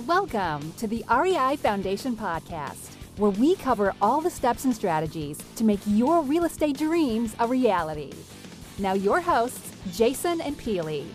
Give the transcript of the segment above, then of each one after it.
Welcome to the REI Foundation Podcast, where we cover all the steps and strategies to make your real estate dreams a reality. Now, your hosts, Jason and Peely.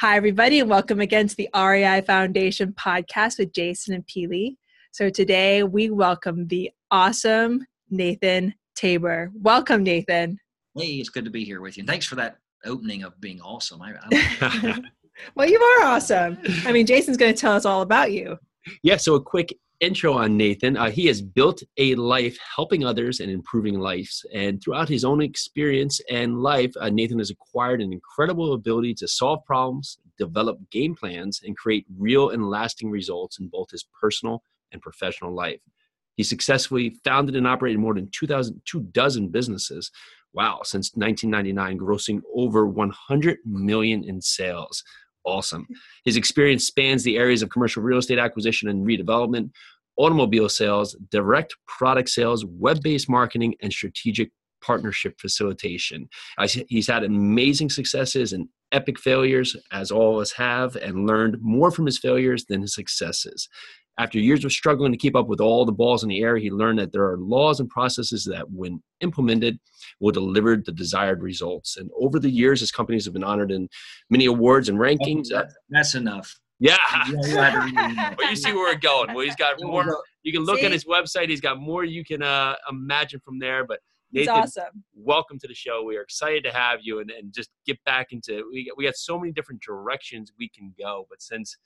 Hi, everybody, and welcome again to the REI Foundation Podcast with Jason and Peely. So, today we welcome the awesome Nathan Tabor. Welcome, Nathan. Hey, it's good to be here with you. And thanks for that opening of being awesome. I, I well, you are awesome. I mean, Jason's going to tell us all about you. Yeah, so a quick intro on Nathan. Uh, he has built a life helping others and improving lives. And throughout his own experience and life, uh, Nathan has acquired an incredible ability to solve problems, develop game plans, and create real and lasting results in both his personal and professional life. He successfully founded and operated more than 2,000, two dozen businesses. Wow, since 1999, grossing over 100 million in sales awesome. His experience spans the areas of commercial real estate acquisition and redevelopment, automobile sales, direct product sales, web based marketing, and strategic partnership facilitation. He's had amazing successes and epic failures, as all of us have, and learned more from his failures than his successes. After years of struggling to keep up with all the balls in the air, he learned that there are laws and processes that, when implemented, will deliver the desired results. And over the years, his companies have been honored in many awards and rankings. That's, that's enough. Yeah. but you see where we're going. Well, he's got more. You can look see? at his website. He's got more you can uh, imagine from there. But Nathan, awesome. welcome to the show. We are excited to have you and, and just get back into. We got, we got so many different directions we can go. But since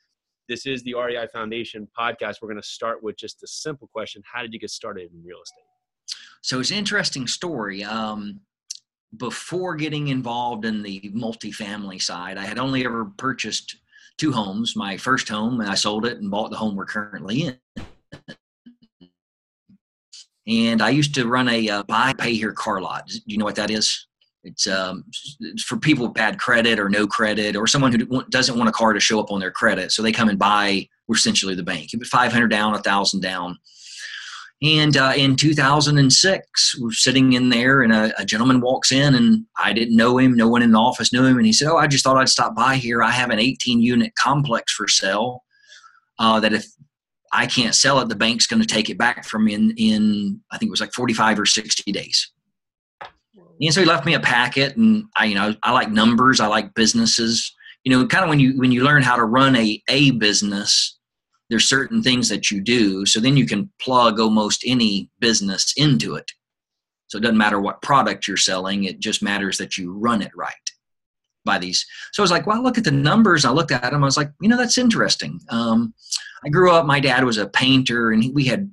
this is the REI Foundation podcast. We're going to start with just a simple question How did you get started in real estate? So it's an interesting story. Um, before getting involved in the multifamily side, I had only ever purchased two homes. My first home, and I sold it and bought the home we're currently in. And I used to run a uh, buy pay here car lot. Do you know what that is? It's um, for people with bad credit or no credit, or someone who doesn't want a car to show up on their credit. So they come and buy. We're essentially the bank. You put 500 down, a thousand down. And uh, in 2006, we're sitting in there, and a, a, gentleman walks in, and I didn't know him. No one in the office knew him, and he said, "Oh, I just thought I'd stop by here. I have an 18 unit complex for sale. Uh, that if I can't sell it, the bank's going to take it back from me in, in I think it was like 45 or 60 days." And so he left me a packet, and I, you know, I like numbers, I like businesses. You know, kind of when you when you learn how to run a a business, there's certain things that you do. So then you can plug almost any business into it. So it doesn't matter what product you're selling; it just matters that you run it right by these. So I was like, well, look at the numbers. I looked at them. I was like, you know, that's interesting. Um, I grew up. My dad was a painter, and he, we had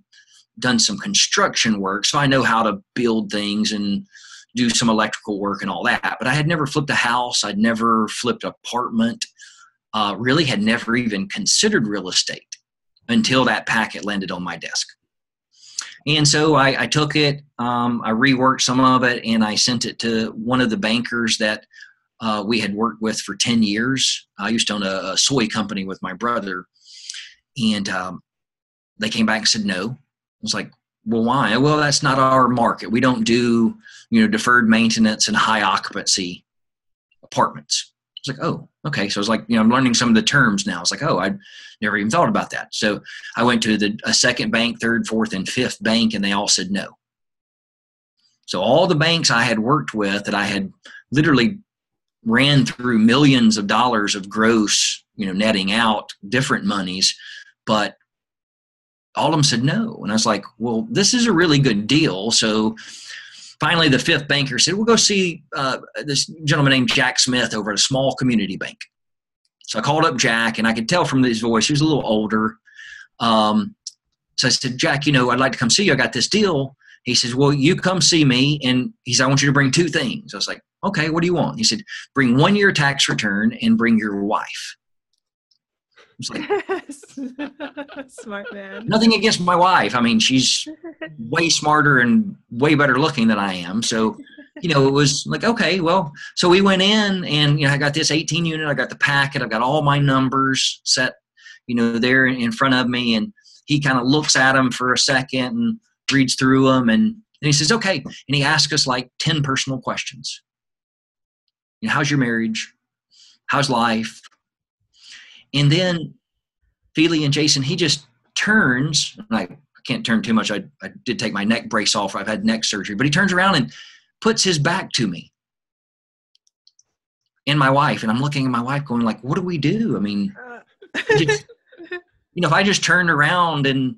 done some construction work, so I know how to build things and do some electrical work and all that. But I had never flipped a house. I'd never flipped an apartment. Uh, really had never even considered real estate until that packet landed on my desk. And so I, I took it, um, I reworked some of it, and I sent it to one of the bankers that uh, we had worked with for 10 years. I used to own a, a soy company with my brother. And um, they came back and said no. I was like, well, why? Well, that's not our market. We don't do, you know, deferred maintenance and high occupancy apartments. It's like, oh, okay. So I was like, you know, I'm learning some of the terms now. It's like, oh, I never even thought about that. So I went to the a second bank, third, fourth, and fifth bank, and they all said no. So all the banks I had worked with that I had literally ran through millions of dollars of gross, you know, netting out different monies, but all of them said no. And I was like, well, this is a really good deal. So finally, the fifth banker said, we'll go see uh, this gentleman named Jack Smith over at a small community bank. So I called up Jack, and I could tell from his voice, he was a little older. Um, so I said, Jack, you know, I'd like to come see you. I got this deal. He says, Well, you come see me. And he said, I want you to bring two things. I was like, Okay, what do you want? He said, Bring one year tax return and bring your wife. Like, Smart man. Nothing against my wife. I mean, she's way smarter and way better looking than I am. So, you know, it was like, okay, well, so we went in and, you know, I got this 18 unit, I got the packet, I've got all my numbers set, you know, there in front of me. And he kind of looks at them for a second and reads through them. And, and he says, okay. And he asks us like 10 personal questions. You know, how's your marriage? How's life? And then Peely and Jason, he just turns, and I can't turn too much. I, I did take my neck brace off. I've had neck surgery, but he turns around and puts his back to me and my wife. And I'm looking at my wife going like, what do we do? I mean, uh. just, you know, if I just turned around and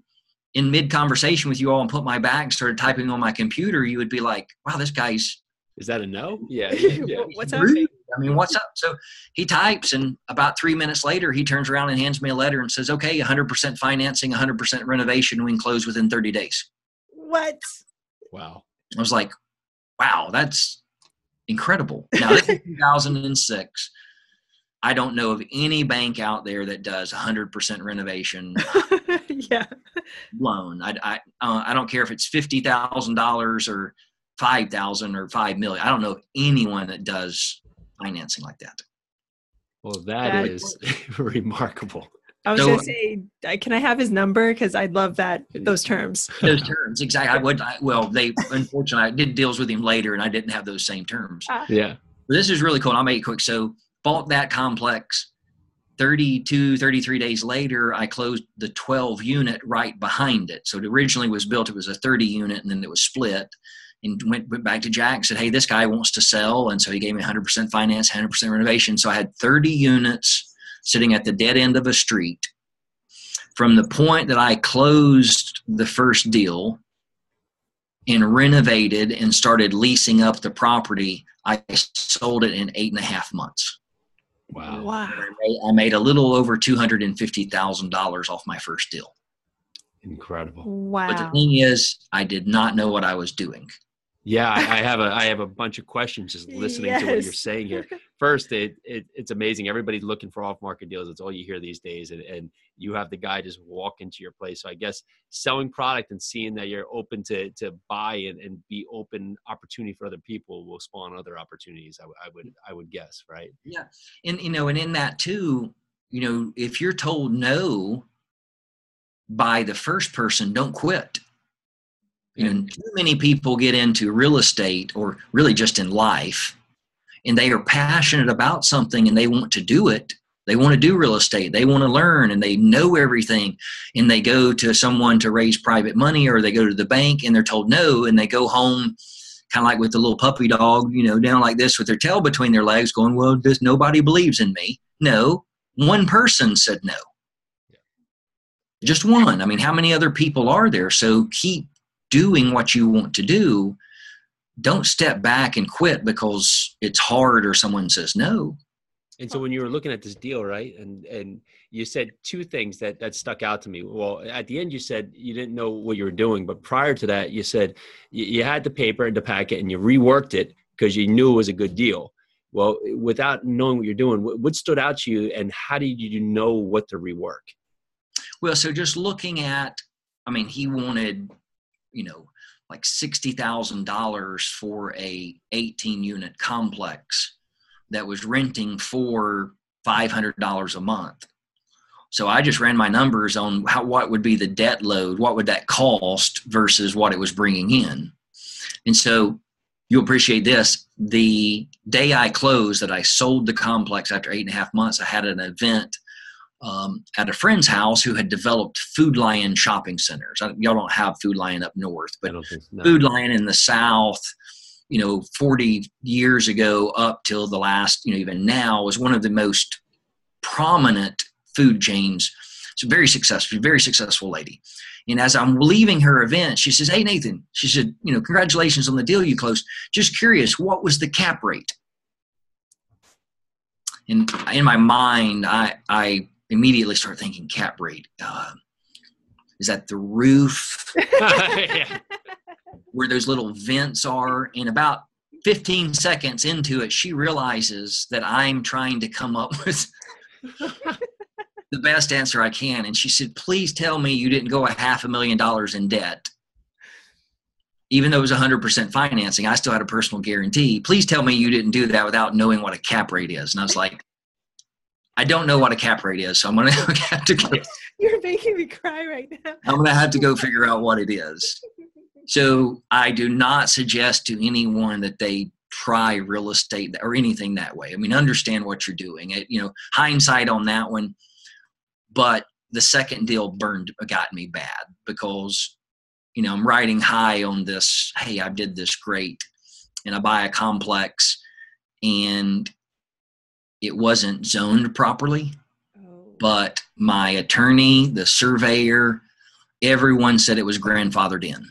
in mid conversation with you all and put my back and started typing on my computer, you would be like, wow, this guy's. Is that a no? Yeah. yeah. What's happening? I mean, what's up? So he types, and about three minutes later, he turns around and hands me a letter and says, okay, 100% financing, 100% renovation. We can close within 30 days. What? Wow. I was like, wow, that's incredible. Now, this is 2006. I don't know of any bank out there that does 100% renovation yeah. loan. I, I, uh, I don't care if it's $50,000 or 5,000 or 5 million. I don't know anyone that does financing like that. Well, that That- is remarkable. I was So- gonna say, uh, can I have his number? Because I'd love that those terms. Those terms, exactly. I would, I, well, they, unfortunately, I did deals with him later and I didn't have those same terms. Yeah. But this is really cool. and I'll make it quick. So bought that complex. 32, 33 days later, I closed the 12 unit right behind it. So it originally was built, it was a 30 unit and then it was split and went, went back to Jack and said, Hey, this guy wants to sell. And so he gave me 100% finance, 100% renovation. So I had 30 units sitting at the dead end of a street. From the point that I closed the first deal and renovated and started leasing up the property, I sold it in eight and a half months. Wow. Wow. I made, I made a little over two hundred and fifty thousand dollars off my first deal. Incredible. Wow. But the thing is, I did not know what I was doing. Yeah, I, I have a I have a bunch of questions just listening to what you're saying here. First, it, it it's amazing. Everybody's looking for off market deals. It's all you hear these days, and, and you have the guy just walk into your place. So I guess selling product and seeing that you're open to to buy and, and be open opportunity for other people will spawn other opportunities. I, w- I would I would guess, right? Yeah, and you know, and in that too, you know, if you're told no by the first person, don't quit. You know, too many people get into real estate or really just in life, and they are passionate about something and they want to do it. They want to do real estate. They want to learn and they know everything. And they go to someone to raise private money or they go to the bank and they're told no. And they go home kind of like with the little puppy dog, you know, down like this with their tail between their legs going, well, this, nobody believes in me. No, one person said no. Just one. I mean, how many other people are there? So keep doing what you want to do. Don't step back and quit because it's hard or someone says no. And so when you were looking at this deal, right, and and you said two things that that stuck out to me. Well, at the end you said you didn't know what you were doing, but prior to that, you said you, you had the paper and the packet and you reworked it because you knew it was a good deal. Well, without knowing what you're doing, what, what stood out to you, and how did you know what to rework? Well, so just looking at, I mean, he wanted, you know, like sixty thousand dollars for a eighteen unit complex that was renting for five hundred dollars a month. So I just ran my numbers on how what would be the debt load, what would that cost versus what it was bringing in, and so you'll appreciate this. The day I closed, that I sold the complex after eight and a half months, I had an event um, at a friend's house who had developed Food Lion shopping centers. I, y'all don't have Food Lion up north, but no. Food Lion in the south, you know, 40 years ago up till the last, you know, even now was one of the most prominent food chains. It's a very successful, very successful lady. And as I'm leaving her event, she says, Hey, Nathan, she said, you know, congratulations on the deal you closed. Just curious, what was the cap rate? And in my mind, I, I immediately start thinking cap rate. Uh, is that the roof Yeah. where those little vents are? And about 15 seconds into it, she realizes that I'm trying to come up with the best answer I can. And she said, Please tell me you didn't go a half a million dollars in debt. Even though it was 100% financing, I still had a personal guarantee. Please tell me you didn't do that without knowing what a cap rate is. And I was like, I don't know what a cap rate is, so I'm gonna have to go You're making me cry right now. I'm going to have to go figure out what it is. So I do not suggest to anyone that they try real estate or anything that way. I mean, understand what you're doing. It, you know, hindsight on that one, but the second deal burned got me bad because you know i'm riding high on this hey i did this great and i buy a complex and it wasn't zoned properly Oh. but my attorney the surveyor everyone said it was grandfathered in.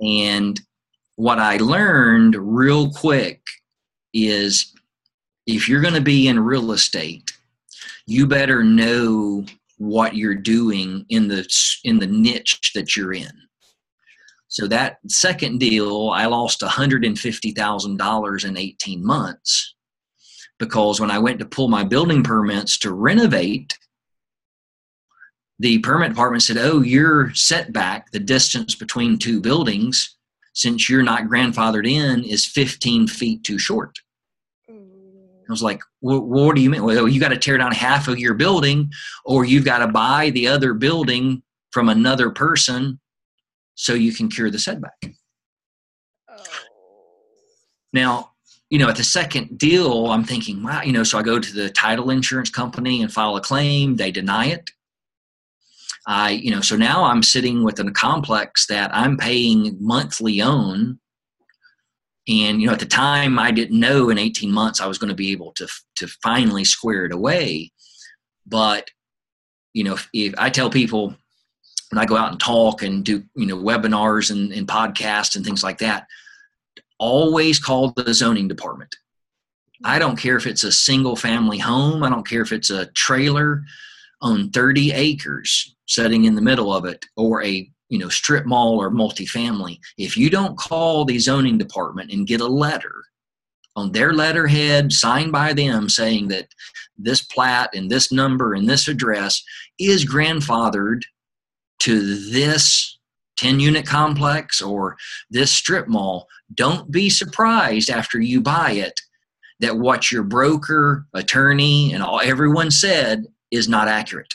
And what i learned real quick is if you're going to be in real estate you better know what you're doing in the in the niche that you're in. So that second deal i lost $150000 in 18 months because when i went to pull my building permits to renovate the permit department said oh your setback the distance between two buildings since you're not grandfathered in is 15 feet too short I was like, well, what do you mean? Well, you got to tear down half of your building, or you've got to buy the other building from another person so you can cure the setback. Oh. Now, you know, at the second deal, I'm thinking, wow, you know, so I go to the title insurance company and file a claim. They deny it. I, you know, so now I'm sitting with a complex that I'm paying monthly on and you know at the time i didn't know in 18 months i was going to be able to to finally square it away but you know if, if, i tell people when i go out and talk and do you know webinars and, and podcasts and things like that always call the zoning department. I don't care if it's a single family home. I don't care if it's a trailer on 30 acres sitting in the middle of it or a you know strip mall or multifamily. If you don't call the zoning department and get a letter on their letterhead signed by them saying that this plat and this number and this address is grandfathered to this 10 unit complex or this strip mall don't be surprised after you buy it that what your broker attorney and all everyone said is not accurate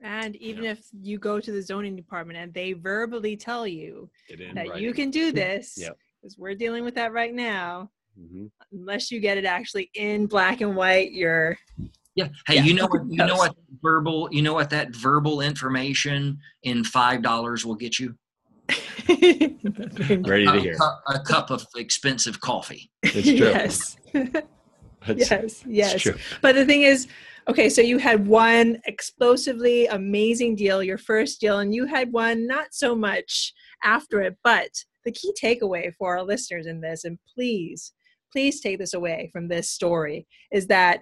And even if you go to the zoning department and they verbally tell you Get in that you writing. can do this, Yep. because we're dealing with that right now, Mhm. unless you get it actually in black and white, you're Yeah. Hey, Yeah. you know what? You know what? Verbal. You know what? That verbal information in five dollars will get you Ready to a, hear. cup, a cup of expensive coffee. It's true. yes. It's- yes. Yes. True. But the thing is, okay, so you had one explosively amazing deal, your first deal, and you had one not so much after it. But the key takeaway for our listeners in this, and please, please take this away from this story, is that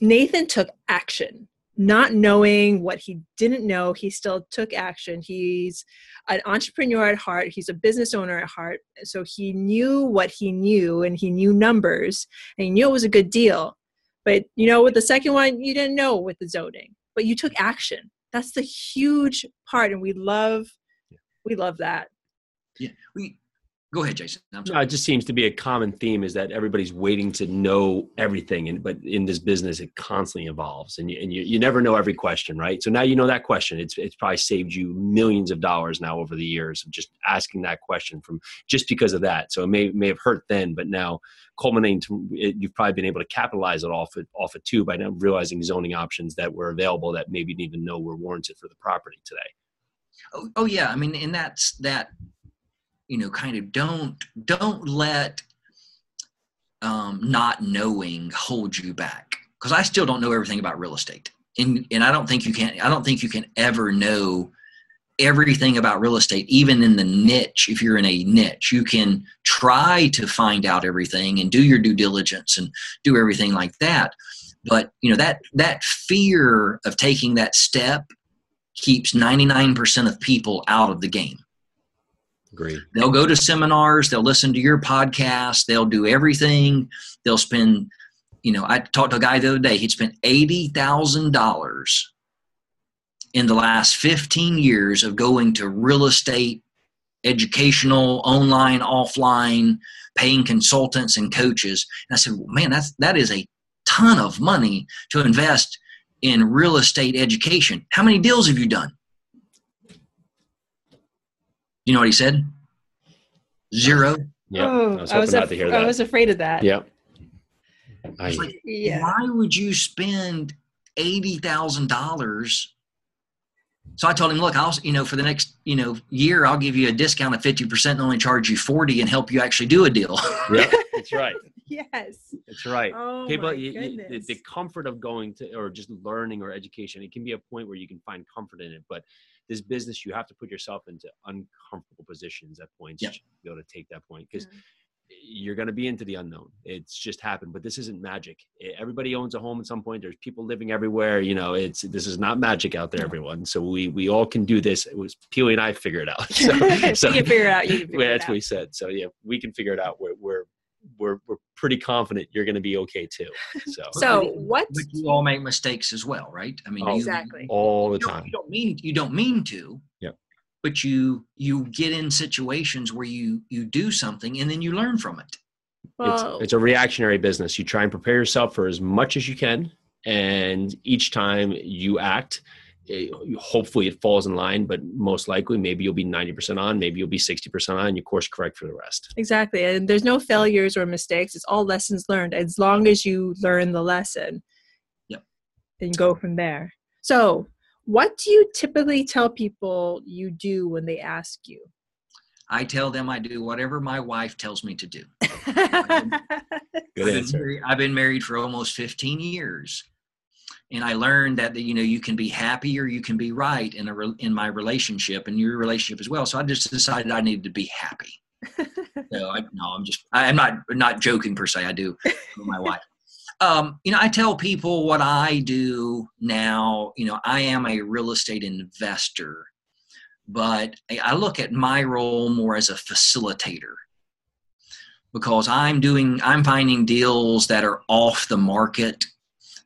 Nathan took action. Not knowing what he didn't know, he still took action. He's an entrepreneur at heart, he's a business owner at heart. So he knew what he knew and he knew numbers and he knew it was a good deal. But you know, with the second one, you didn't know with the zoning, but you took action. That's the huge part, and we love, we love that. Yeah. We go ahead, Jason. I'm No, it just seems to be a common theme is that everybody's waiting to know everything, and but in this business, it constantly evolves, and you and you, you never know every question, right? So now you know that question. It's it's probably saved you millions of dollars now over the years of just asking that question from just because of that. So it may may have hurt then, but now culminating to it, you've probably been able to capitalize it off it off it too by now realizing zoning options that were available that maybe you didn't even know were warranted for the property today. Oh, oh yeah. I mean, and that's that. You know, kind of don't don't let um, not knowing hold you back because I still don't know everything about real estate, and and I don't think you can. I don't think you can ever know everything about real estate, even in the niche. If you're in a niche, you can try to find out everything and do your due diligence and do everything like that. But you know that that fear of taking that step keeps 99% of people out of the game. Agreed. They'll go to seminars, they'll listen to your podcast, they'll do everything. They'll spend, you know, I talked to a guy the other day, he'd spent $80,000 in the last 15 years of going to real estate, educational, online, offline, paying consultants and coaches. And I said, well, man, that's, that is a ton of money to invest in real estate education. How many deals have you done? You know what he said? Zero. Yeah, oh, I was hoping not to hear I was afraid of that. Yep. I, like, Yeah. why would you spend eighty thousand dollars. So I told him, look, I'll you know for the next you know year, I'll give you a discount of fifty percent and only charge you forty and help you actually do a deal. Yeah, that's right. yes. That's right. Oh People, my you- you- the, the comfort of going to or just learning or education, it can be a point where you can find comfort in it. But this business, you have to put yourself into uncomfortable positions at points Yep. to be able to take that point because mm-hmm. you're going to be into the unknown. It's just happened, but this isn't magic. Everybody owns a home at some point. There's people living everywhere. You know, it's this is not magic out there, everyone. So we we all can do this. It was Peely and I figure it out. So, If you can figure it out, you can figure well, it that's out. what we said. So yeah, we can figure it out. We're we're we're, we're pretty confident you're going to be okay too. So, So what? but you all make mistakes as well, right? I mean, Oh, you- Exactly. all the you don't, time. you don't mean you don't mean to. Yep. But you you get in situations where you you do something and then you learn from it. Well, it's, it's a reactionary business. You try and prepare yourself for as much as you can, and each time you act, eh, hopefully it falls in line. But most likely, maybe you'll be ninety percent on, maybe you'll be sixty percent on. You course correct for the rest. Exactly. And there's no failures or mistakes. It's all lessons learned as long as you learn the lesson. Yep. And go from there. So, what do you typically tell people you do when they ask you? I tell them I do whatever my wife tells me to do. Good I've been, answer. married, I've been married for almost 15 years. And I learned that you know you can be happy or you can be right in a in my relationship and your relationship as well. So I just decided I needed to be happy. no, I, no, I'm just I, I'm not not joking per se. I do with my wife. Um, you know, I tell people what I do now. You know, I am a real estate investor, but I look at my role more as a facilitator because I'm doing I'm finding deals that are off the market.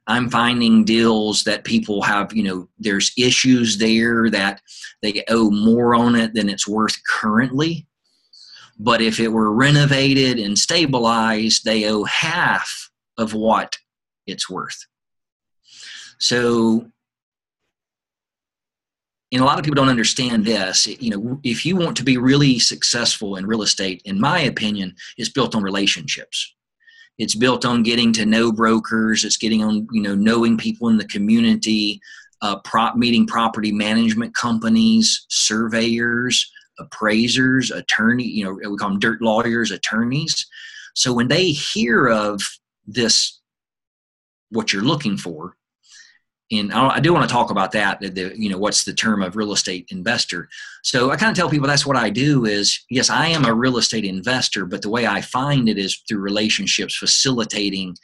I'm finding deals that people have, you know, there's issues there that they owe more on it than it's worth currently. But if it were renovated and stabilized, they owe half of what it's worth. So, and a lot of people don't understand this. You know, if you want to be really successful in real estate, in my opinion, it's built on relationships. It's built on getting to know brokers. It's getting on, you know, knowing people in the community, uh, prop meeting property management companies, surveyors, appraisers, attorney. You know, we call them dirt lawyers, attorneys. So when they hear of this, what you're looking for, and I I do want to talk about that. The, the you know what's the term of real estate investor? So I kind of tell people that's what I do. Is yes, I am a real estate investor, but the way I find it is through relationships, facilitating,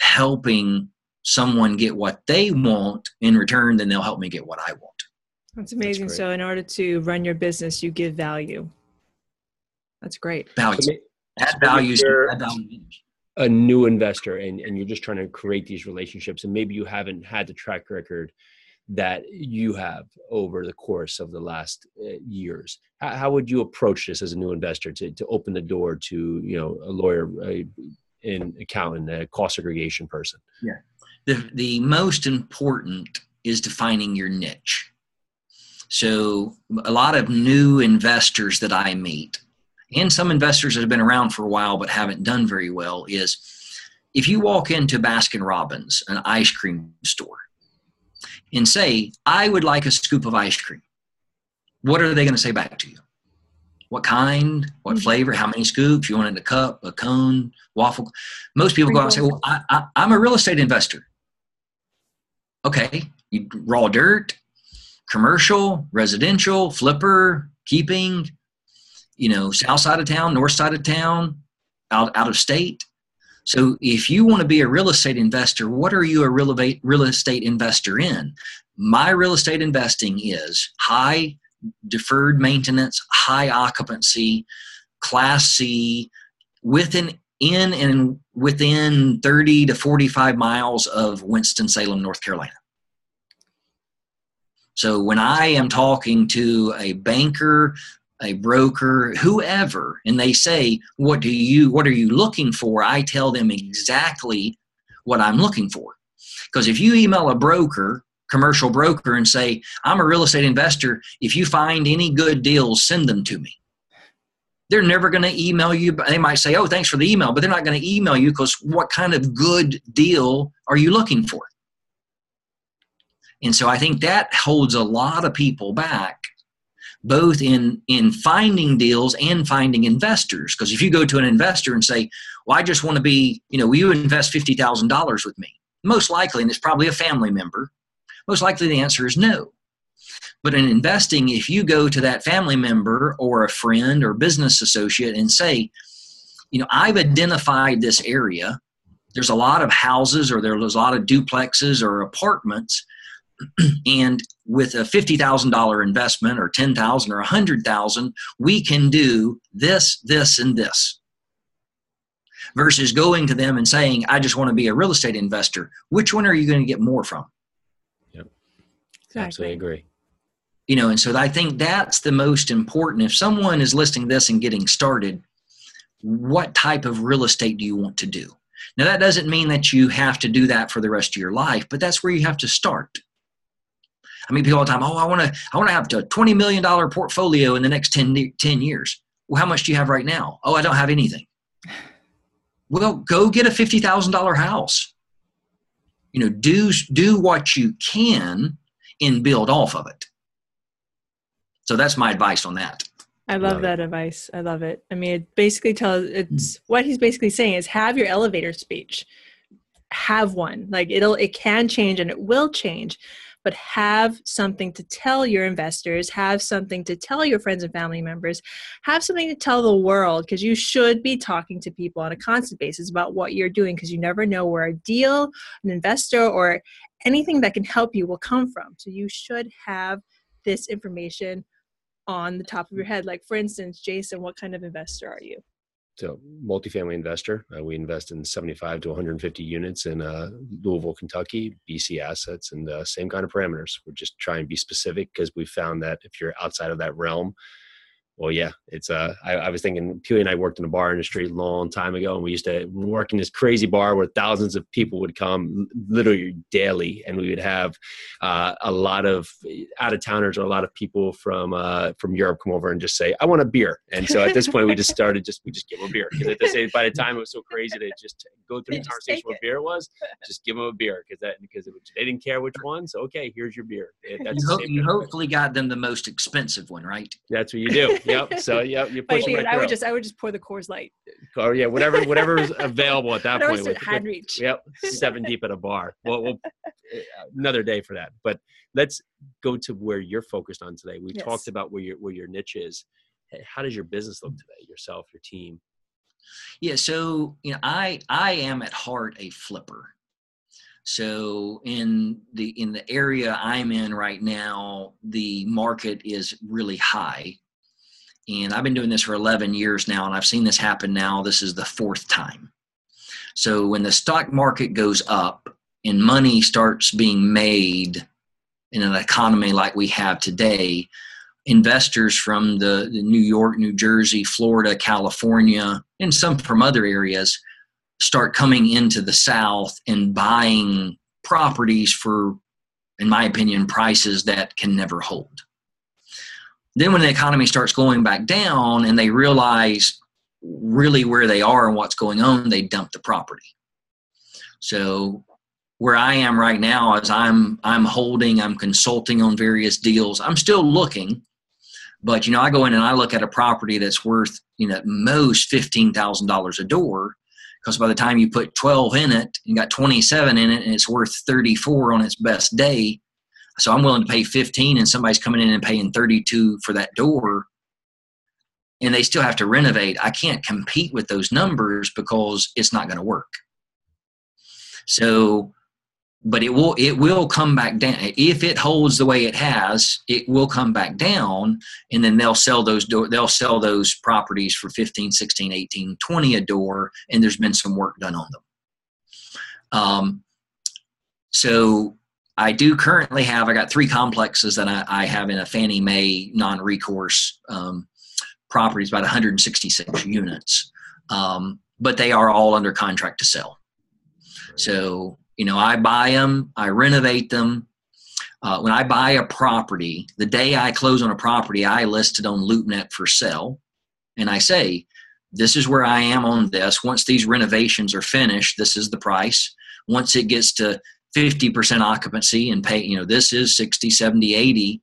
helping someone get what they want in return. Then they'll help me get what I want. That's amazing. great. so, in order to run your business, you give value. That's great. Values, So add so values, add values. A new investor and, and you're just trying to create these relationships and maybe you haven't had the track record that you have over the course of the last uh, years how, how would you approach this as a new investor to, to open the door to you know a lawyer an accountant a cost segregation person Yeah. the the most important is defining your niche. So a lot of new investors that I meet, and some investors that have been around for a while but haven't done very well, is if you walk into Baskin Robbins, an ice cream store, and say, "I would like a scoop of ice cream," what are they going to say back to you? What kind? What Mhm. flavor? How many scoops? You want it in a cup, a cone, waffle? Most people go out and say, "Well, I, I, I'm a real estate investor." Okay, you raw dirt, commercial, residential, flipper, keeping, you know, south side of town, north side of town, out out of state. So if you want to be a real estate investor, what are you a real estate real estate investor in? My real estate investing is high deferred maintenance, high occupancy, class C, within in and within 30 to 45 miles of Winston-Salem, North Carolina. So when I am talking to a banker, a broker, whoever, and they say, "What do you what are you looking for?" I tell them exactly what I'm looking for. Because if you email a broker, commercial broker and say, "I'm a real estate investor, if you find any good deals, send them to me." They're never going to email you. They might say, "Oh, thanks for the email," but they're not going to email you because what kind of good deal are you looking for? And so I think that holds a lot of people back, both in, in finding deals and finding investors. Because if you go to an investor and say, Well, I just want to be, you know, will you invest $50,000 with me? Most likely, and it's probably a family member, most likely the answer is no. But in investing, if you go to that family member or a friend or business associate and say, you know, I've identified this area, there's a lot of houses or there's a lot of duplexes or apartments and with a $50,000 investment or 10,000 or 100,000 we can do this this and this. Versus going to them and saying I just want to be a real estate investor. Which one are you going to get more from? Yep. Exactly. absolutely agree. You know and so I think that's the most important. If someone is listening this and getting started what type of real estate do you want to do? Now that doesn't mean that you have to do that for the rest of your life but that's where you have to start I mean, people all the time, oh, I want to, I want to have a twenty million dollar portfolio in the next 10, 10 years. Well, how much do you have right now? Oh, I don't have anything. Well, go get a fifty thousand dollar house. You know, do do what you can and build off of it. So that's my advice on that. I love, love that it. advice. I love it. I mean, it basically tells it's mm. what he's basically saying is have your elevator speech. Have one. Like it'll it can change and it will change but have something to tell your investors, have something to tell your friends and family members, have something to tell the world because you should be talking to people on a constant basis about what you're doing because you never know where a deal, an investor, or anything that can help you will come from. So you should have this information on the top of your head. Like, for instance, Jason, what kind of investor are you? So multifamily investor. Uh, we invest in 75 to 150 units in uh, Louisville, Kentucky, BC assets, and uh, same kind of parameters. We're just trying to be specific because we found that if you're outside of that realm, well, yeah, it's uh, I, I was thinking, Peely and I worked in the bar industry a long time ago, and we used to work in this crazy bar where thousands of people would come literally daily, and we would have uh, a lot of out of towners or a lot of people from uh, from Europe come over and just say, "I want a beer." And so at this point, we just started just we just give them a beer because at the by the time it was so crazy to just go through the conversation what beer was, just give them a beer because that because they didn't care which one. So okay, here's your beer. That's you, ho- you hopefully got them the most expensive one, right? That's what you do yep. So yep, you push right I would just I would just pour the Coors Light. Or yeah, whatever whatever is available at that point. With, hand reach. Yep, seven deep at a bar. Well, we'll eh, another day for that. But let's go to where you're focused on today. We yes. talked about where your where your niche is. How does your business look today? Yourself, your team. Yeah, so you know, I I am at heart a flipper. So in the in the area I'm in right now, the market is really high. And I've been doing this for 11 years now, and I've seen this happen now. This is the fourth time. So when the stock market goes up and money starts being made in an economy like we have today, investors from the, the New York, New Jersey, Florida, California, and some from other areas start coming into the South and buying properties for, in my opinion, prices that can never hold. Then, when the economy starts going back down and they realize really where they are and what's going on, they dump the property. So, where I am right now is I'm I'm holding, I'm consulting on various deals. I'm still looking, but you know, I go in and I look at a property that's worth, you know, at most fifteen thousand dollars a door because by the time you put 12 in it and got 27 in it and it's worth 34 on its best day so i'm willing to pay 15 and somebody's coming in and paying 32 for that door and they still have to renovate. I can't compete with those numbers because it's not going to work. So but it will it will come back down. If it holds the way it has it will come back down and then they'll sell those door they'll sell those properties for 15 16 18 20 a door and there's been some work done on them. Um, so i do currently have i got three complexes that i, I have in a fannie mae non-recourse um, properties about 166 units um, but they are all under contract to sell so you know, I buy them, I renovate them. Uh, when I buy a property, the day I close on a property, I list it on LoopNet for sale, and I say, "This is where I am on this. Once these renovations are finished, this is the price. Once it gets to 50% occupancy and pay, you know, this is 60, 70, 80.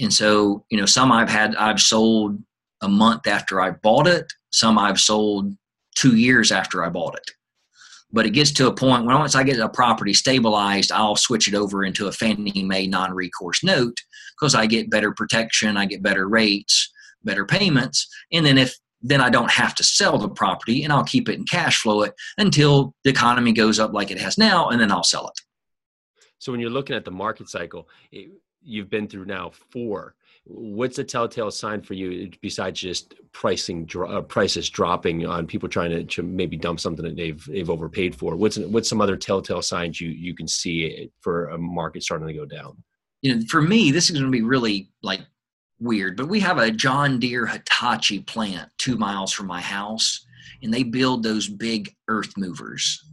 And so, you know, some I've had, I've sold a month after I bought it. Some I've sold two years after I bought it. But it gets to a point when once I get a property stabilized, I'll switch it over into a Fannie Mae non recourse note because I get better protection, I get better rates, better payments. And then if then I don't have to sell the property and I'll keep it and cash flow it until the economy goes up like it has now, and then I'll sell it. So when you're looking at the market cycle, it, you've been through now four. What's a telltale sign for you besides just pricing uh, prices dropping on people trying to, to, maybe dump something that they've they've overpaid for? What's what's some other telltale signs you you can see for a market starting to go down? You know, for me, this is going to be really like weird, but we have a John Deere Hitachi plant two miles from my house, and they build those big earth movers.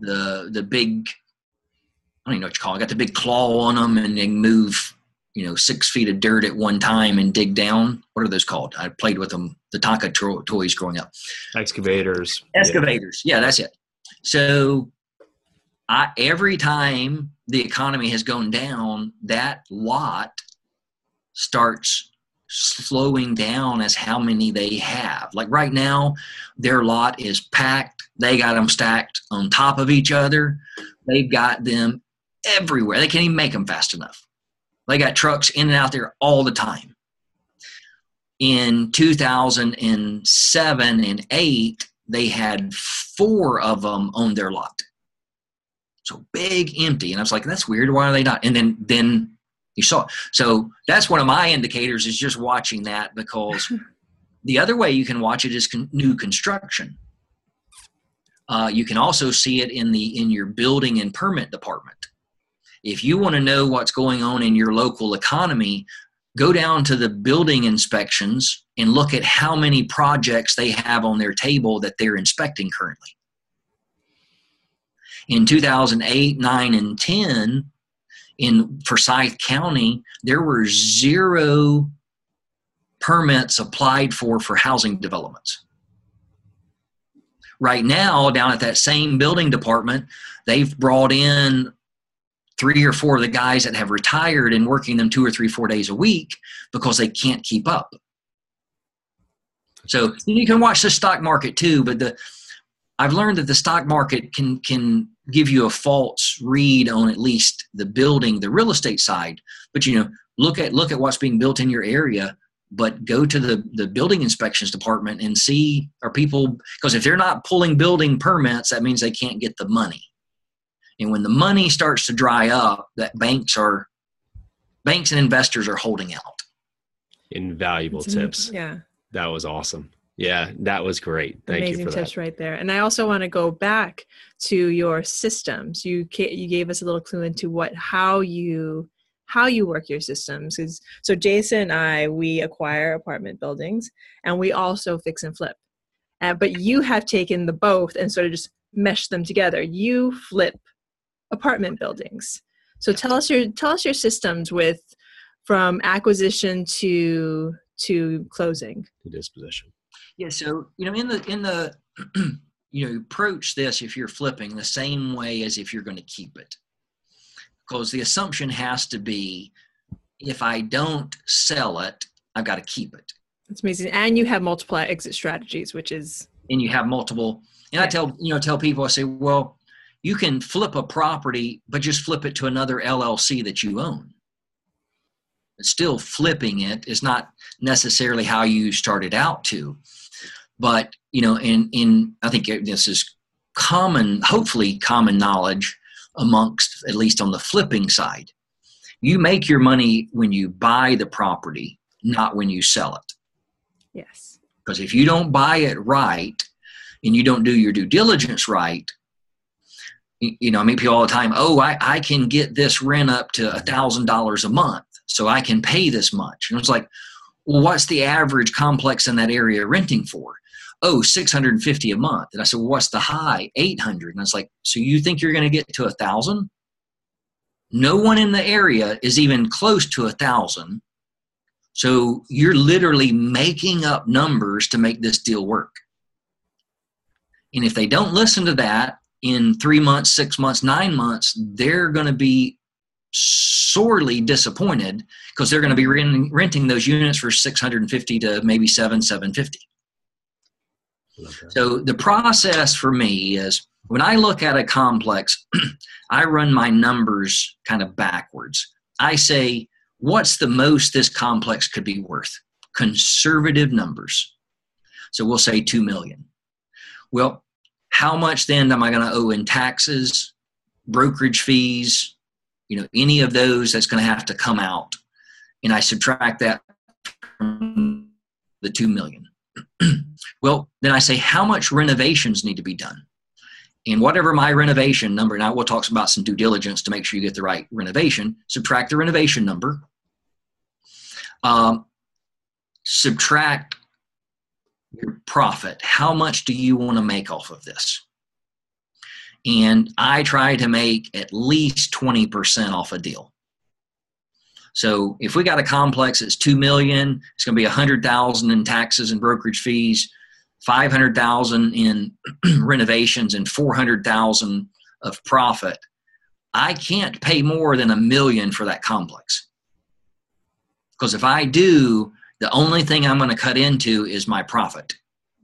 The the big I don't even know what you call it. Got the big claw on them, and they move you know six feet of dirt at one time and dig down. What are those called? I played with them, the Tonka to- toys growing up. Excavators. Excavators. Yeah. yeah, that's it. So I every time the economy has gone down, that lot starts slowing down as how many they have. Like right now, their lot is packed. They got them stacked on top of each other. They've got them everywhere. They can't even make them fast enough. They got trucks in and out there all the time. In 2007 and 8, they had four of them on their lot. So big empty. And I was like, that's weird. Why are they not? And then then you saw. So that's one of my indicators is just watching that because the other way you can watch it is con- new construction. Uh, you can also see it in the in your building and permit department. If you want to know what's going on in your local economy, go down to the building inspections and look at how many projects they have on their table that they're inspecting currently. In 2008, 9, and 10, in Forsyth County, there were zero permits applied for for housing developments. Right now, down at that same building department, they've brought in three or four of the guys that have retired and working them two or three, four days a week because they can't keep up. So you can watch the stock market too, but the I've learned that the stock market can can give you a false read on at least the building, the real estate side. But you know, look at look at what's being built in your area, but go to the the building inspections department and see are people because if they're not pulling building permits, that means they can't get the money. And when the money starts to dry up, that banks are banks and investors are holding out. Invaluable it's tips. Yeah. That was awesome. Yeah, that was great. Thank Amazing you for tips that. right there. And I also want to go back to your systems. You you gave us a little clue into what how you how you work your systems. Is so Jason and I we acquire apartment buildings and we also fix and flip. Uh, but you have taken the both and sort of just meshed them together. You flip apartment buildings. So tell us your tell us your systems with from acquisition to to closing. To disposition. Yeah, so you know, in the in the you know, approach this if you're flipping the same way as if you're going to keep it. Because the assumption has to be if I don't sell it, I've got to keep it. That's amazing. And you have multiple exit strategies, which is and you have multiple and yeah. I tell you know, tell people I say, well, you can flip a property, but just flip it to another LLC that you own. Still flipping it is not necessarily how you started out to. But, you know, in, in I think this is common, hopefully common knowledge amongst, at least on the flipping side. You make your money when you buy the property, not when you sell it. Yes. Because if you don't buy it right and you don't do your due diligence right, you know, I meet people all the time. Oh, I, I can get this rent up to a thousand dollars a month, so I can pay this much. And it's like, well, what's the average complex in that area renting for? Oh, 650 a month. And I said, well, what's the high? 800. And I was like, so you think you're going to get to a thousand? No one in the area is even close to a thousand. So you're literally making up numbers to make this deal work. And if they don't listen to that, in three months, six months, nine months, they're going to be sorely disappointed because they're going to be renting, renting those units for 650 to maybe seven, 750. So the process for me is when I look at a complex, I run my numbers kind of backwards. I say, what's the most this complex could be worth? Conservative numbers. So we'll say 2 million. Well, how much then am I going to owe in taxes, brokerage fees, you know, any of those that's going to have to come out? And I subtract that from the 2 million. well, then I say, how much renovations need to be done? And whatever my renovation number, now we'll talk about some due diligence to make sure you get the right renovation, subtract the renovation number, um, subtract your profit. How much do you want to make off of this? And I try to make at least 20% off a deal. So if we got a complex that's 2 million, it's going to be 100,000 in taxes and brokerage fees, 500,000 in renovations and 400,000 of profit. I can't pay more than a million for that complex. Because if I do, the only thing I'm going to cut into is my profit.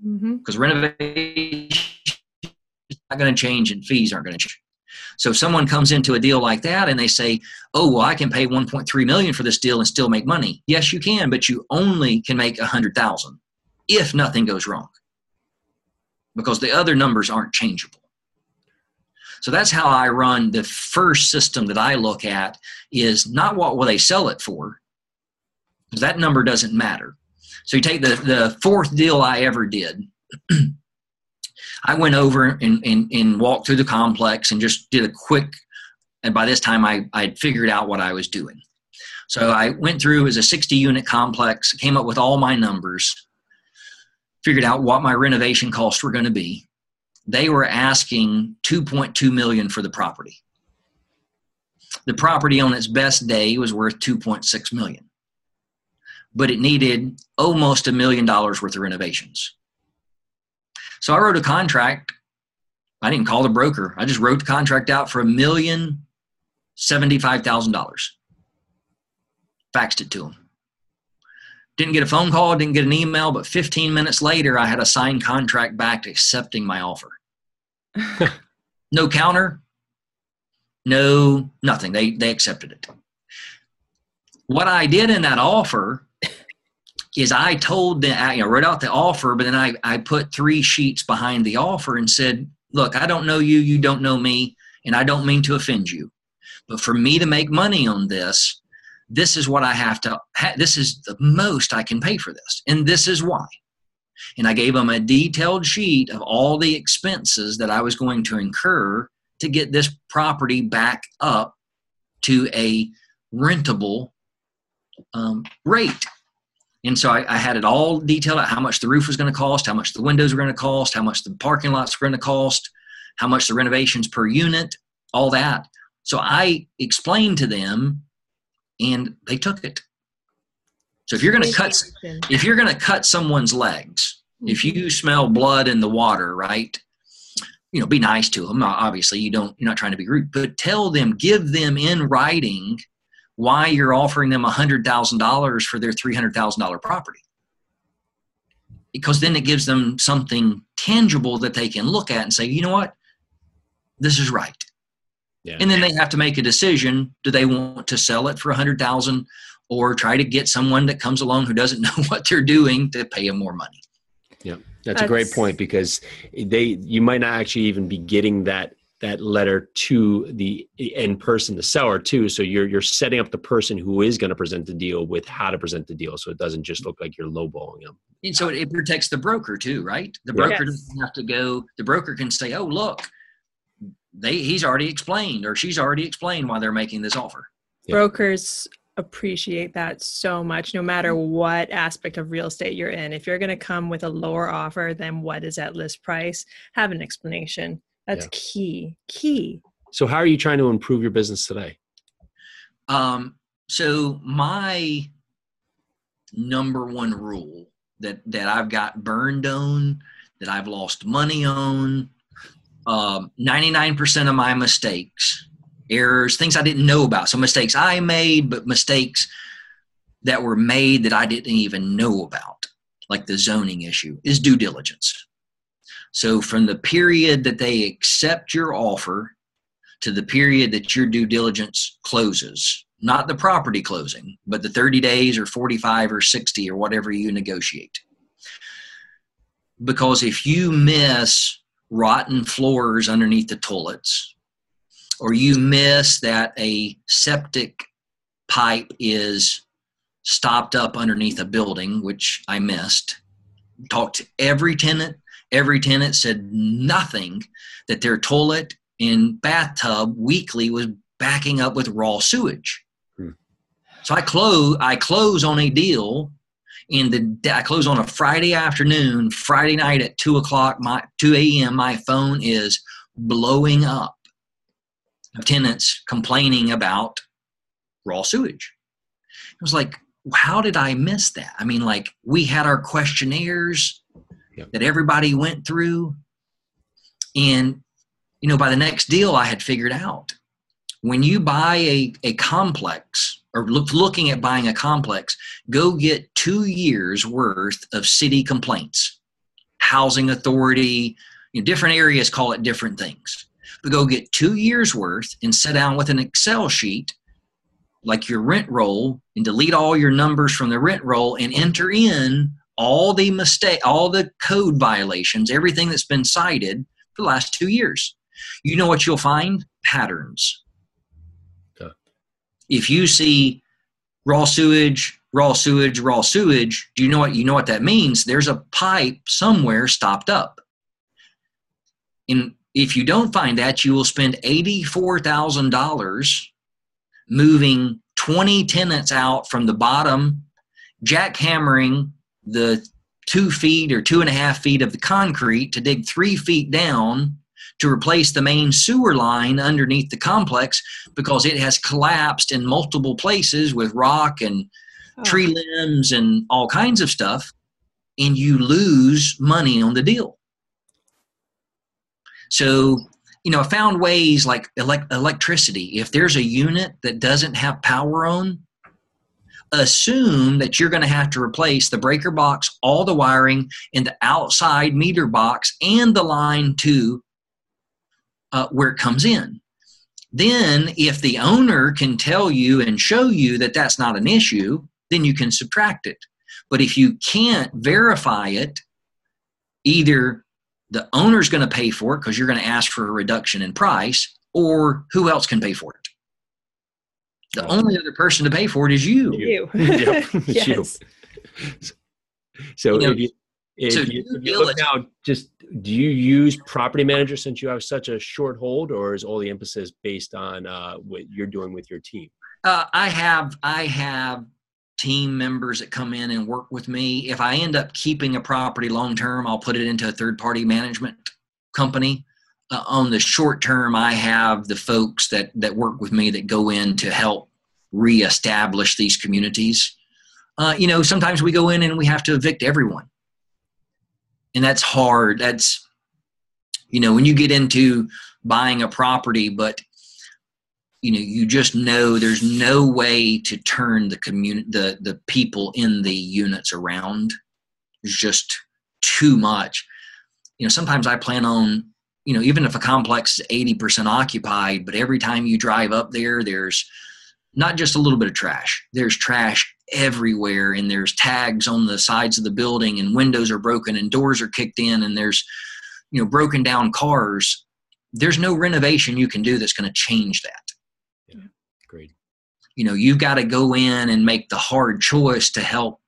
Because mm-hmm. renovation not going to change and fees aren't going to change. So if someone comes into a deal like that and they say, "Oh, well, I can pay 1.3 million for this deal and still make money." Yes, you can, but you only can make 100,000 if nothing goes wrong. Because the other numbers aren't changeable. So that's how I run the first system that I look at is not what will they sell it for, that number doesn't matter. So you take the, the fourth deal I ever did. I went over and, and, and walked through the complex and just did a quick, and by this time I, I'd figured out what I was doing. So I went through as a 60 unit complex, came up with all my numbers, figured out what my renovation costs were going to be. They were asking 2.2 million for the property. The property on its best day was worth 2.6 million but it needed almost a million dollars worth of renovations. So I wrote a contract. I didn't call the broker. I just wrote the contract out for a million seventy-five thousand dollars. Faxed it to him. Didn't get a phone call, didn't get an email, but 15 minutes later, I had a signed contract back accepting my offer. no counter, no nothing. They they accepted it. What I did in that offer is I told them, I you know, wrote out the offer, but then I, I put three sheets behind the offer and said, look, I don't know you, you don't know me, and I don't mean to offend you. But for me to make money on this, this is what I have to, ha- this is the most I can pay for this. And this is why. And I gave them a detailed sheet of all the expenses that I was going to incur to get this property back up to a rentable um, rate. And so I, I, had it all detailed out how much the roof was going to cost, how much the windows were going to cost, how much the parking lots were going to cost, how much the renovations per unit, all that. So I explained to them and they took it. So if you're going to cut if you're going to cut someone's legs, if mm-hmm. you smell blood in the water, right? You know, be nice to them. Obviously, you don't you're not trying to be rude, but tell them, give them in writing why you're offering them $100,000 for their $300,000 property. Because then it gives them something tangible that they can look at and say, you know what, this is right. Yeah. And then they have to make a decision: do they want to sell it for a hundred thousand, or try to get someone that comes along who doesn't know what they're doing to pay them more money? Yeah, that's, that's a great point because they you might not actually even be getting that that letter to the in person the seller too. So you're you're setting up the person who is going to present the deal with how to present the deal. So it doesn't just look like you're lowballing them. And so it protects the broker too right? The broker yes. doesn't have to go the broker can say oh look they he's already explained or she's already explained why they're making this offer. Yeah. brokers appreciate that so much no matter what aspect of real estate you're in. If you're going to come with a lower offer than what is at list price have an explanation that's yeah. key. Key. So, how are you trying to improve your business today? Um, so, my number one rule that that I've got burned on, that I've lost money on, um, 99% of my mistakes, errors, things I didn't know about. So mistakes I made, but mistakes that were made that I didn't even know about, like the zoning issue, is due diligence. So from the period that they accept your offer to the period that your due diligence closes, not the property closing, but the 30 days or 45 or 60 or whatever you negotiate. Because if you miss rotten floors underneath the toilets, or you miss that a septic pipe is stopped up underneath a building, which I missed, talked to every tenant. Every tenant said nothing that their toilet and bathtub weekly was backing up with raw sewage. Hmm. So I close I close on a deal in the I close on a Friday afternoon, Friday night at two o'clock, my two a.m. My phone is blowing up of tenants complaining about raw sewage. It was like, how did I miss that? I mean, like we had our questionnaires that everybody went through, and you know, by the next deal, I had figured out when you buy a, a complex or look, looking at buying a complex, go get two years worth of city complaints, housing authority, you know, different areas call it different things. But go get two years worth and sit down with an Excel sheet like your rent roll and delete all your numbers from the rent roll and enter in all the mistake, all the code violations, everything that's been cited for the last two years. You know what you'll find? Patterns if you see raw sewage, raw sewage, raw sewage, do you know what you know what that means? There's a pipe somewhere stopped up. And if you don't find that, you will spend $84,000 moving 20 tenants out from the bottom, jackhammering the two feet or two and a half feet of the concrete to dig three feet down to replace the main sewer line underneath the complex because it has collapsed in multiple places with rock and oh. tree limbs and all kinds of stuff, and you lose money on the deal. So, you know, I found ways like elect- electricity. If there's a unit that doesn't have power on, assume that you're going to have to replace the breaker box, all the wiring, and the outside meter box and the line to uh, where it comes in. Then, if the owner can tell you and show you that that's not an issue, then you can subtract it. But if you can't verify it, either the owner's going to pay for it because you're going to ask for a reduction in price, or who else can pay for it? The only other person to pay for it is you. You. yes. you. So you know, if you if, so you, if you look now, just do you use property manager since you have such a short hold, or is all the emphasis based on uh, what you're doing with your team? Uh, I have I have team members that come in and work with me. If I end up keeping a property long term, I'll put it into a third party management company. Uh, on the short term, I have the folks that that work with me that go in to help reestablish these communities. Uh, you know, sometimes we go in and we have to evict everyone. And that's hard. That's you know when you get into buying a property but you know you just know there's no way to turn the community the the people in the units around. There's just too much. You know sometimes i plan on you know even if a complex is 80% occupied but every time you drive up there there's not just a little bit of trash. There's trash everywhere and there's tags on the sides of the building and windows are broken and doors are kicked in and there's you know broken down cars. There's no renovation you can do that's going to change that. Yeah great you know you've got to go in and make the hard choice to help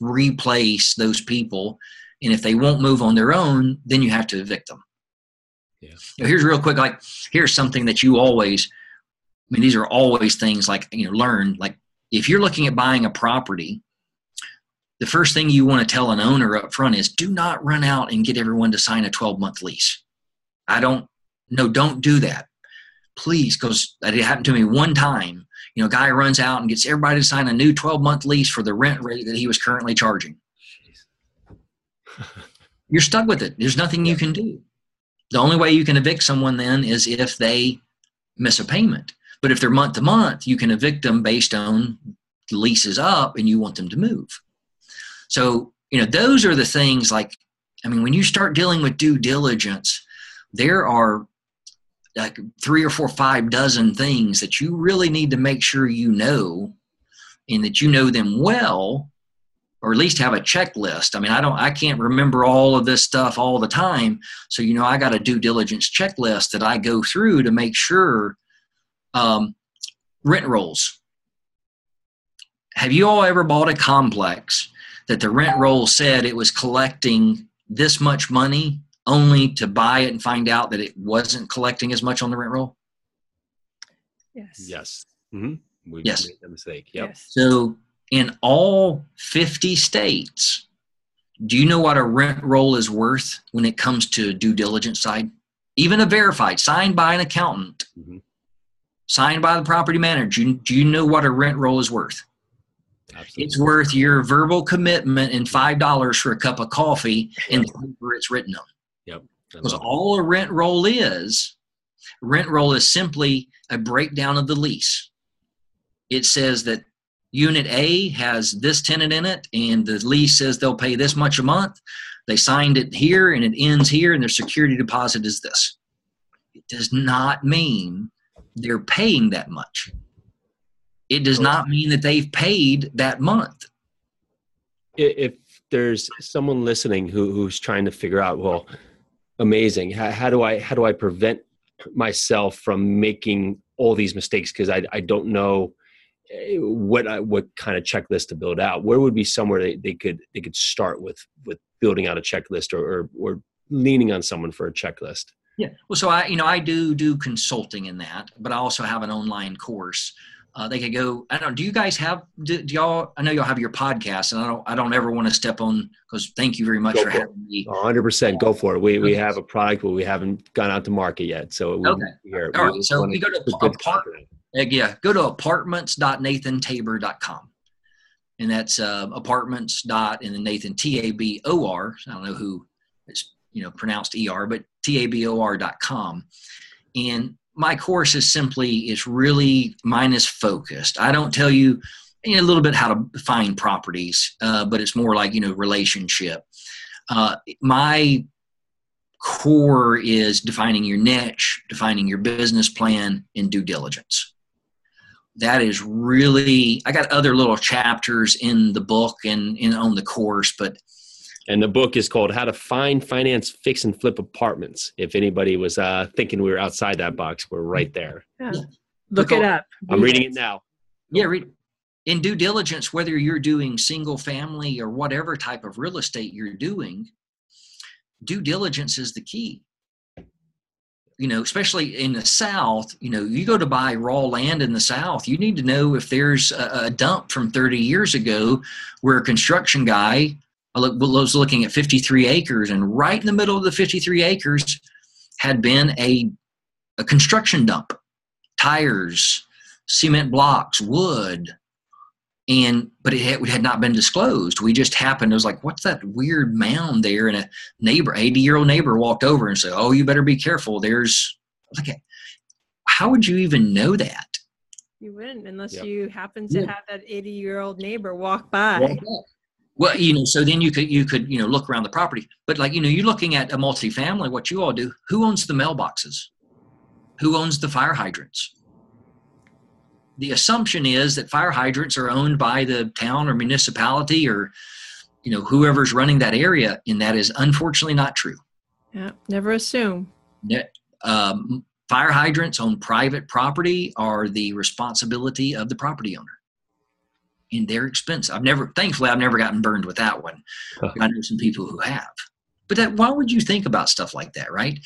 replace those people and if they won't move on their own then you have to evict them yeah you know, here's real quick like here's something that you always i mean these are always things like you know learn like if you're looking at buying a property, the first thing you want to tell an owner up front is do not run out and get everyone to sign a 12 month lease. I don't, no, don't do that. Please, because that happened to me one time. You know, guy runs out and gets everybody to sign a new 12 month lease for the rent rate that he was currently charging. You're stuck with it. There's nothing you can do. The only way you can evict someone then is if they miss a payment. But if they're month to month, you can evict them based on the lease is up and you want them to move. So, you know, those are the things like, I mean, when you start dealing with due diligence, there are like three or four, five dozen things that you really need to make sure you know and that you know them well or at least have a checklist. I mean, I don't, I can't remember all of this stuff all the time. So, you know, I got a due diligence checklist that I go through to make sure um, rent rolls. Have you all ever bought a complex that the rent roll said it was collecting this much money only to buy it and find out that it wasn't collecting as much on the rent roll? Yes. Yes. Mm-hmm. We Yes. made that mistake. Yep. Yes. So, in all 50 states, do you know what a rent roll is worth when it comes to due diligence side? Even a verified, signed by an accountant, Mhm. signed by the property manager. Do you, do you know what a rent roll is worth? Absolutely. It's worth your verbal commitment and five dollars for a cup of coffee and the paper it's written on. I Because all a rent roll is, rent roll is simply a breakdown of the lease. It says that unit A has this tenant in it, and the lease says they'll pay this much a month. They signed it here, and it ends here, and their security deposit is this. It does not mean they're paying that much. It does not mean that they've paid that month. If there's someone listening who, who's trying to figure out well amazing how, how do i how do i prevent myself from making all these mistakes because I, I don't know what I, what kind of checklist to build out where would be somewhere they, they could they could start with with building out a checklist or, or or leaning on someone for a checklist Yeah. Well, so I, you know, I do do consulting in that, but I also have an online course. Uh, they could go. I don't. know, Do you guys have? Do, do y'all? I know y'all have your podcast, and I don't. I don't ever want to step on because. Thank you very much Go for for having me. 100% go for it we we have a product but we haven't gone out to market yet so we Okay. here, All we right. So you go to apart, content uh, yeah, go to apartments.nathantabor.com, and that's uh, apartments dot and then Nathan T A B O R. I don't know who it's you know pronounced E R, but T A B O R dot com, and my course is simply it's really mine is focused. I don't tell you, you know, a little bit how to find properties, uh, but it's more like you know relationship. Uh, my core is defining your niche, defining your business plan, and due diligence. That is really. I got other little chapters in the book and in on the course, but And the book is called How to Find, Finance, Fix, and Flip Apartments. If anybody was uh, thinking we were outside that box, we're right there. Yeah. Yeah. Look it up. I'm reading it now. Yeah, read. In due diligence, whether you're doing single family or whatever type of real estate you're doing, due diligence is the key. You know, especially in the South, you know, you go to buy raw land in the South, you need to know if there's a, a dump from 30 years ago where a construction guy was looking at 53 acres, and right in the middle of the 53 acres had been a, a construction dump, tires, cement blocks, wood, and but it had, it had not been disclosed. We just happened. It was like, what's that weird mound there? And a neighbor, eighty year old neighbor, walked over and said, "Oh, you better be careful. There's like, how would you even know that?" You wouldn't unless Yep. you happen to Yeah. have that 80 year old neighbor walk by. Well, you know, so then you could you could you know look around the property, but like you know, you're looking at a multifamily. What you all do? Who owns the mailboxes? Who owns the fire hydrants? The assumption is that fire hydrants are owned by the town or municipality or you know whoever's running that area, and that is unfortunately not true. Yeah. Never assume. Ne- Um, fire hydrants on private property are the responsibility of the property owner. And they're expensive. I've never, thankfully, I've never gotten burned with that one. I know some people who have. But that, why would you think about stuff like that, right?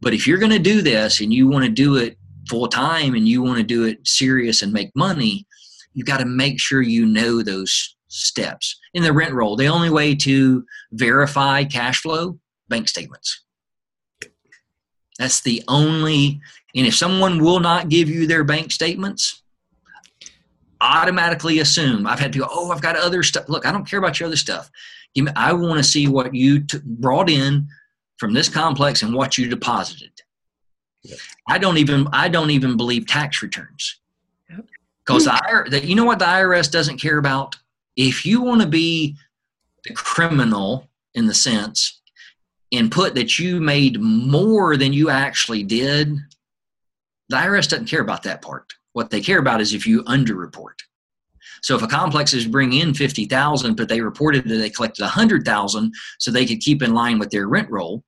But if you're going to do this and you want to do it full time and you want to do it serious and make money, you got to make sure you know those steps. In the rent roll, the only way to verify cash flow, bank statements. That's the only, and if someone will not give you their bank statements, automatically assume I've had to go, oh, I've got other stuff. Look, I don't care about your other stuff. I want to see what you t- brought in from this complex and what you deposited. Yep. I don't even I don't even believe tax returns. Because yep. the, you know what the IRS doesn't care about? If you want to be the criminal in the sense and put that you made more than you actually did, the IRS doesn't care about that part. What they care about is if you underreport. So if a complex is bringing in 50,000, but they reported that they collected 100,000 so they could keep in line with their rent roll,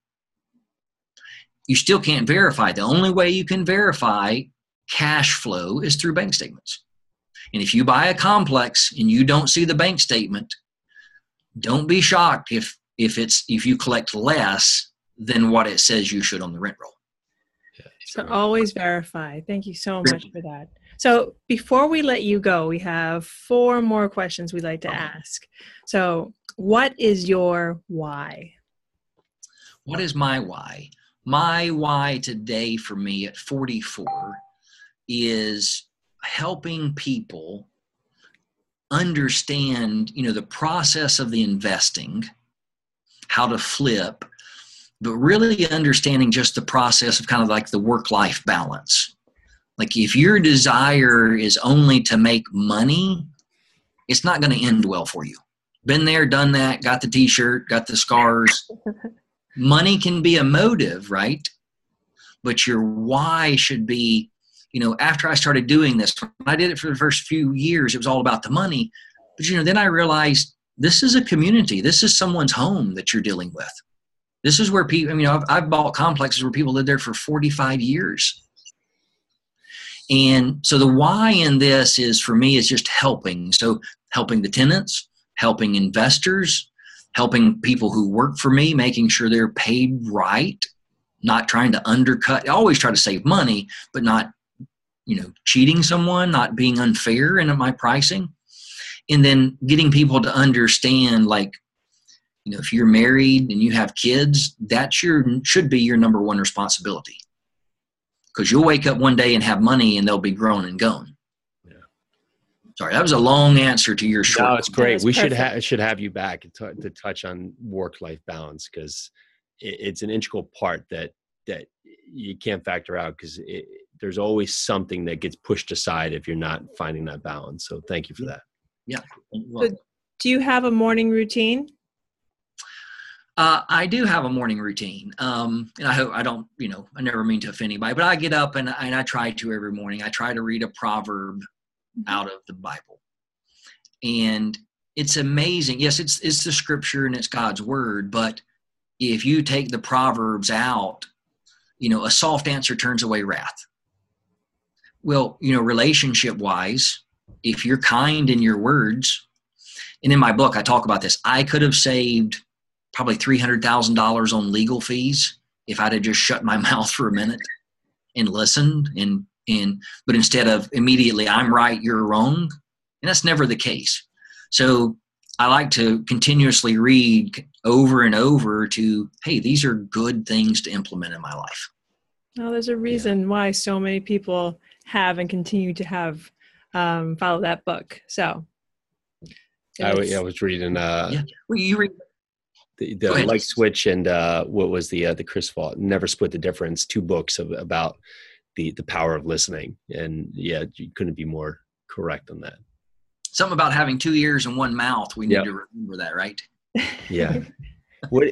you still can't verify. The only way you can verify cash flow is through bank statements. And if you buy a complex and you don't see the bank statement, don't be shocked if if it's if you collect less than what it says you should on the rent roll. So always verify. Thank you so much for that. So before we let you go, we have four more questions we'd like to ask. So what is your why? What is my why? My why today for me at 44 is helping people understand, you know, the process of the investing, how to flip, but really understanding just the process of kind of like the work life balance like if your desire is only to make money, it's not going to end well for you. Been there, done that, got the t shirt, got the scars. money can be a motive, right? But your why should be, you know, after I started doing this, I did it for the first few years, it was all about the money. But, you know, then I realized this is a community, this is someone's home that you're dealing with. This is where people, I mean, I've, I've bought complexes where people lived there for 45 years and so the why in this is for me is just helping. So helping the tenants, helping investors, helping people who work for me, making sure they're paid right, not trying to undercut. I always try to save money, but not, you know, cheating someone, not being unfair in my pricing. And then getting people to understand like, you know, if you're married and you have kids, that's your should be your number one responsibility because you'll wake up one day and have money and they'll be grown and gone. Yeah. Sorry, that was a long answer to your short. No, it's great. We should have should have you back to, to touch on work life balance because it, it's an integral part that that you can't factor out because there's always something that gets pushed aside if you're not finding that balance. So thank you for that. Yeah. So do you have a morning routine? Uh, I do have a morning routine, um, and I hope I don't, you know, I never mean to offend anybody, but I get up and, and I try to every morning. I try to read a proverb. Mm-hmm. out of the Bible, and it's amazing. Yes, it's it's the scripture and it's God's word, but if you take the proverbs out, you know, a soft answer turns away wrath. Well, you know, relationship wise, if you're kind in your words, and in my book I talk about this, I could have saved probably $300,000 on legal fees if I'd have just shut my mouth for a minute and listened and and but instead of immediately I'm right you're wrong and that's never the case. So I like to continuously read over and over to hey these are good things to implement in my life. Well, there's a reason yeah. why so many people have and continue to have um, follow that book. So I, I was reading. Uh, yeah, well, you read the, the Like Switch and uh, what was the uh, the Chris Voss never split the difference two books of, about the the power of listening. And yeah you couldn't be more correct on that. Something about having two ears and one mouth we need yep. to remember that right? Yeah. What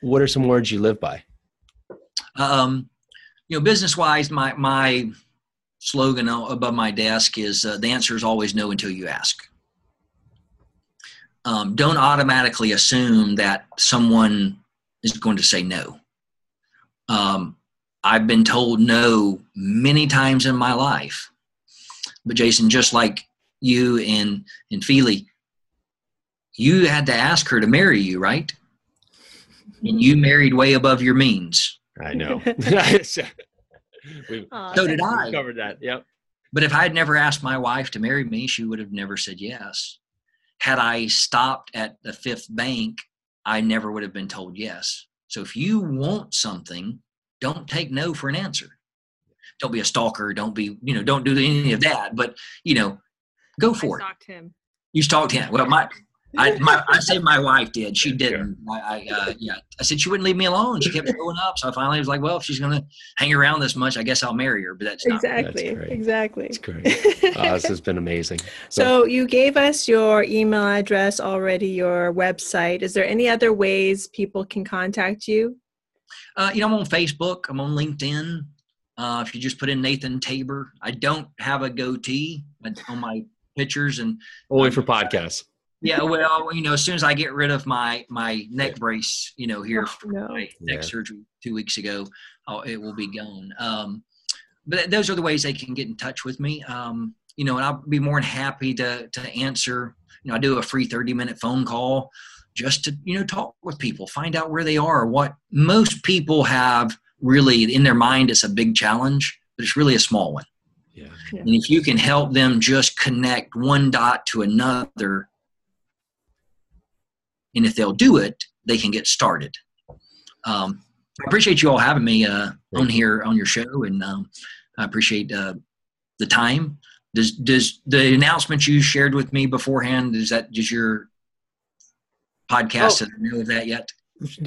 what are some words you live by? Um you know business wise my my slogan above my desk is uh, the answer is always no until you ask. Um, don't automatically assume that someone is going to say no. Um, I've been told no many times in my life. But Jason, just like you and and Peely, you had to ask her to marry you, right? And you married way above your means. I know. so did I. Covered that. Yep. But if I had never asked my wife to marry me, she would have never said yes had I stopped at the fifth bank, I never would have been told yes. So if you want something, don't take no for an answer. Don't be a stalker. Don't be, you know, don't do any of that. But you know, go for I it. Stalked him. You stalked him. Well, my I, my, I say my wife did. She didn't. I, I uh, yeah. I said she wouldn't leave me alone. She kept showing up. So I finally was like, well, if she's going to hang around this much, I guess I'll marry her. But that's not exactly, That's great. exactly. It's great. Uh, this has been amazing. So you gave us your email address already, your website. Is there any other ways people can contact you? Uh, you know, I'm on Facebook. I'm on LinkedIn. Uh, if you just put in Nathan Tabor, I don't have a goatee on my pictures, and only for podcasts. yeah, well, you know, as soon as I get rid of my my neck brace, you know, here Oh, for no. my neck Yeah. surgery two weeks ago, oh, it will be gone. Um, but those are the ways they can get in touch with me. Um, you know, and I'll be more than happy to to answer. You know, I do a free thirty minute phone call just to you know talk with people, find out where they are. What most people have really in their mind is a big challenge, but it's really a small one. Yeah. And if you can help them just connect one dot to another, and if they'll do it, they can get started. Um, I appreciate you all having me uh, on here on your show, and um, I appreciate uh, the time. Does does the announcement you shared with me beforehand? Is that does your podcast? Oh. Does it know of that yet?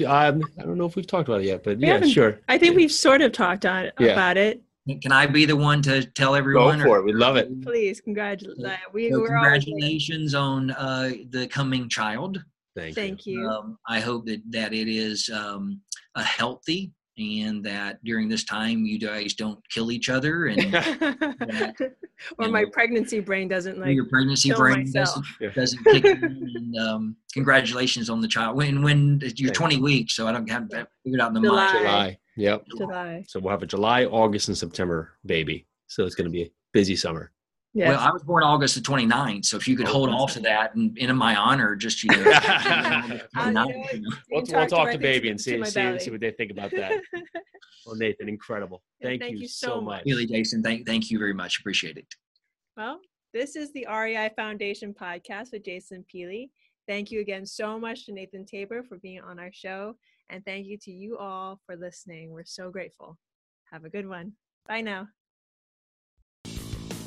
Um, I don't know if we've talked about it yet, but We yeah, haven't- sure. I think we've sort of talked on Yeah. about it. Can I be the one to tell everyone? Go everyone? for it. We love it. Please, congratulations. We, So we're always- congratulations on uh, the coming child. Thank, Thank you. Um, I hope that that it is um, a healthy and that during this time you guys don't kill each other and or my know, pregnancy brain doesn't like your pregnancy kill brain myself. doesn't, doesn't kick in. And, um, congratulations on the child. When when you're you. 20 weeks, so I don't have that figured out in the July. mind. July. Yep. July. So we'll have a July, August, and September baby. So it's going to be a busy summer. Yes. Well, I was born August the 29th, so if you could Oh, hold that's off to that and in my honor, just you know, Uh, you know. We'll, we'll talk talk to baby and see, my see, see what they think about that. Well, Nathan, incredible. Thank, thank you, you so so much. Really, Jason, thank thank you very much. Appreciate it. Well, this is the REI Foundation podcast with Jason Peely. Thank you again so much to Nathan Tabor for being on our show. And thank you to you all for listening. We're so grateful. Have a good one. Bye now.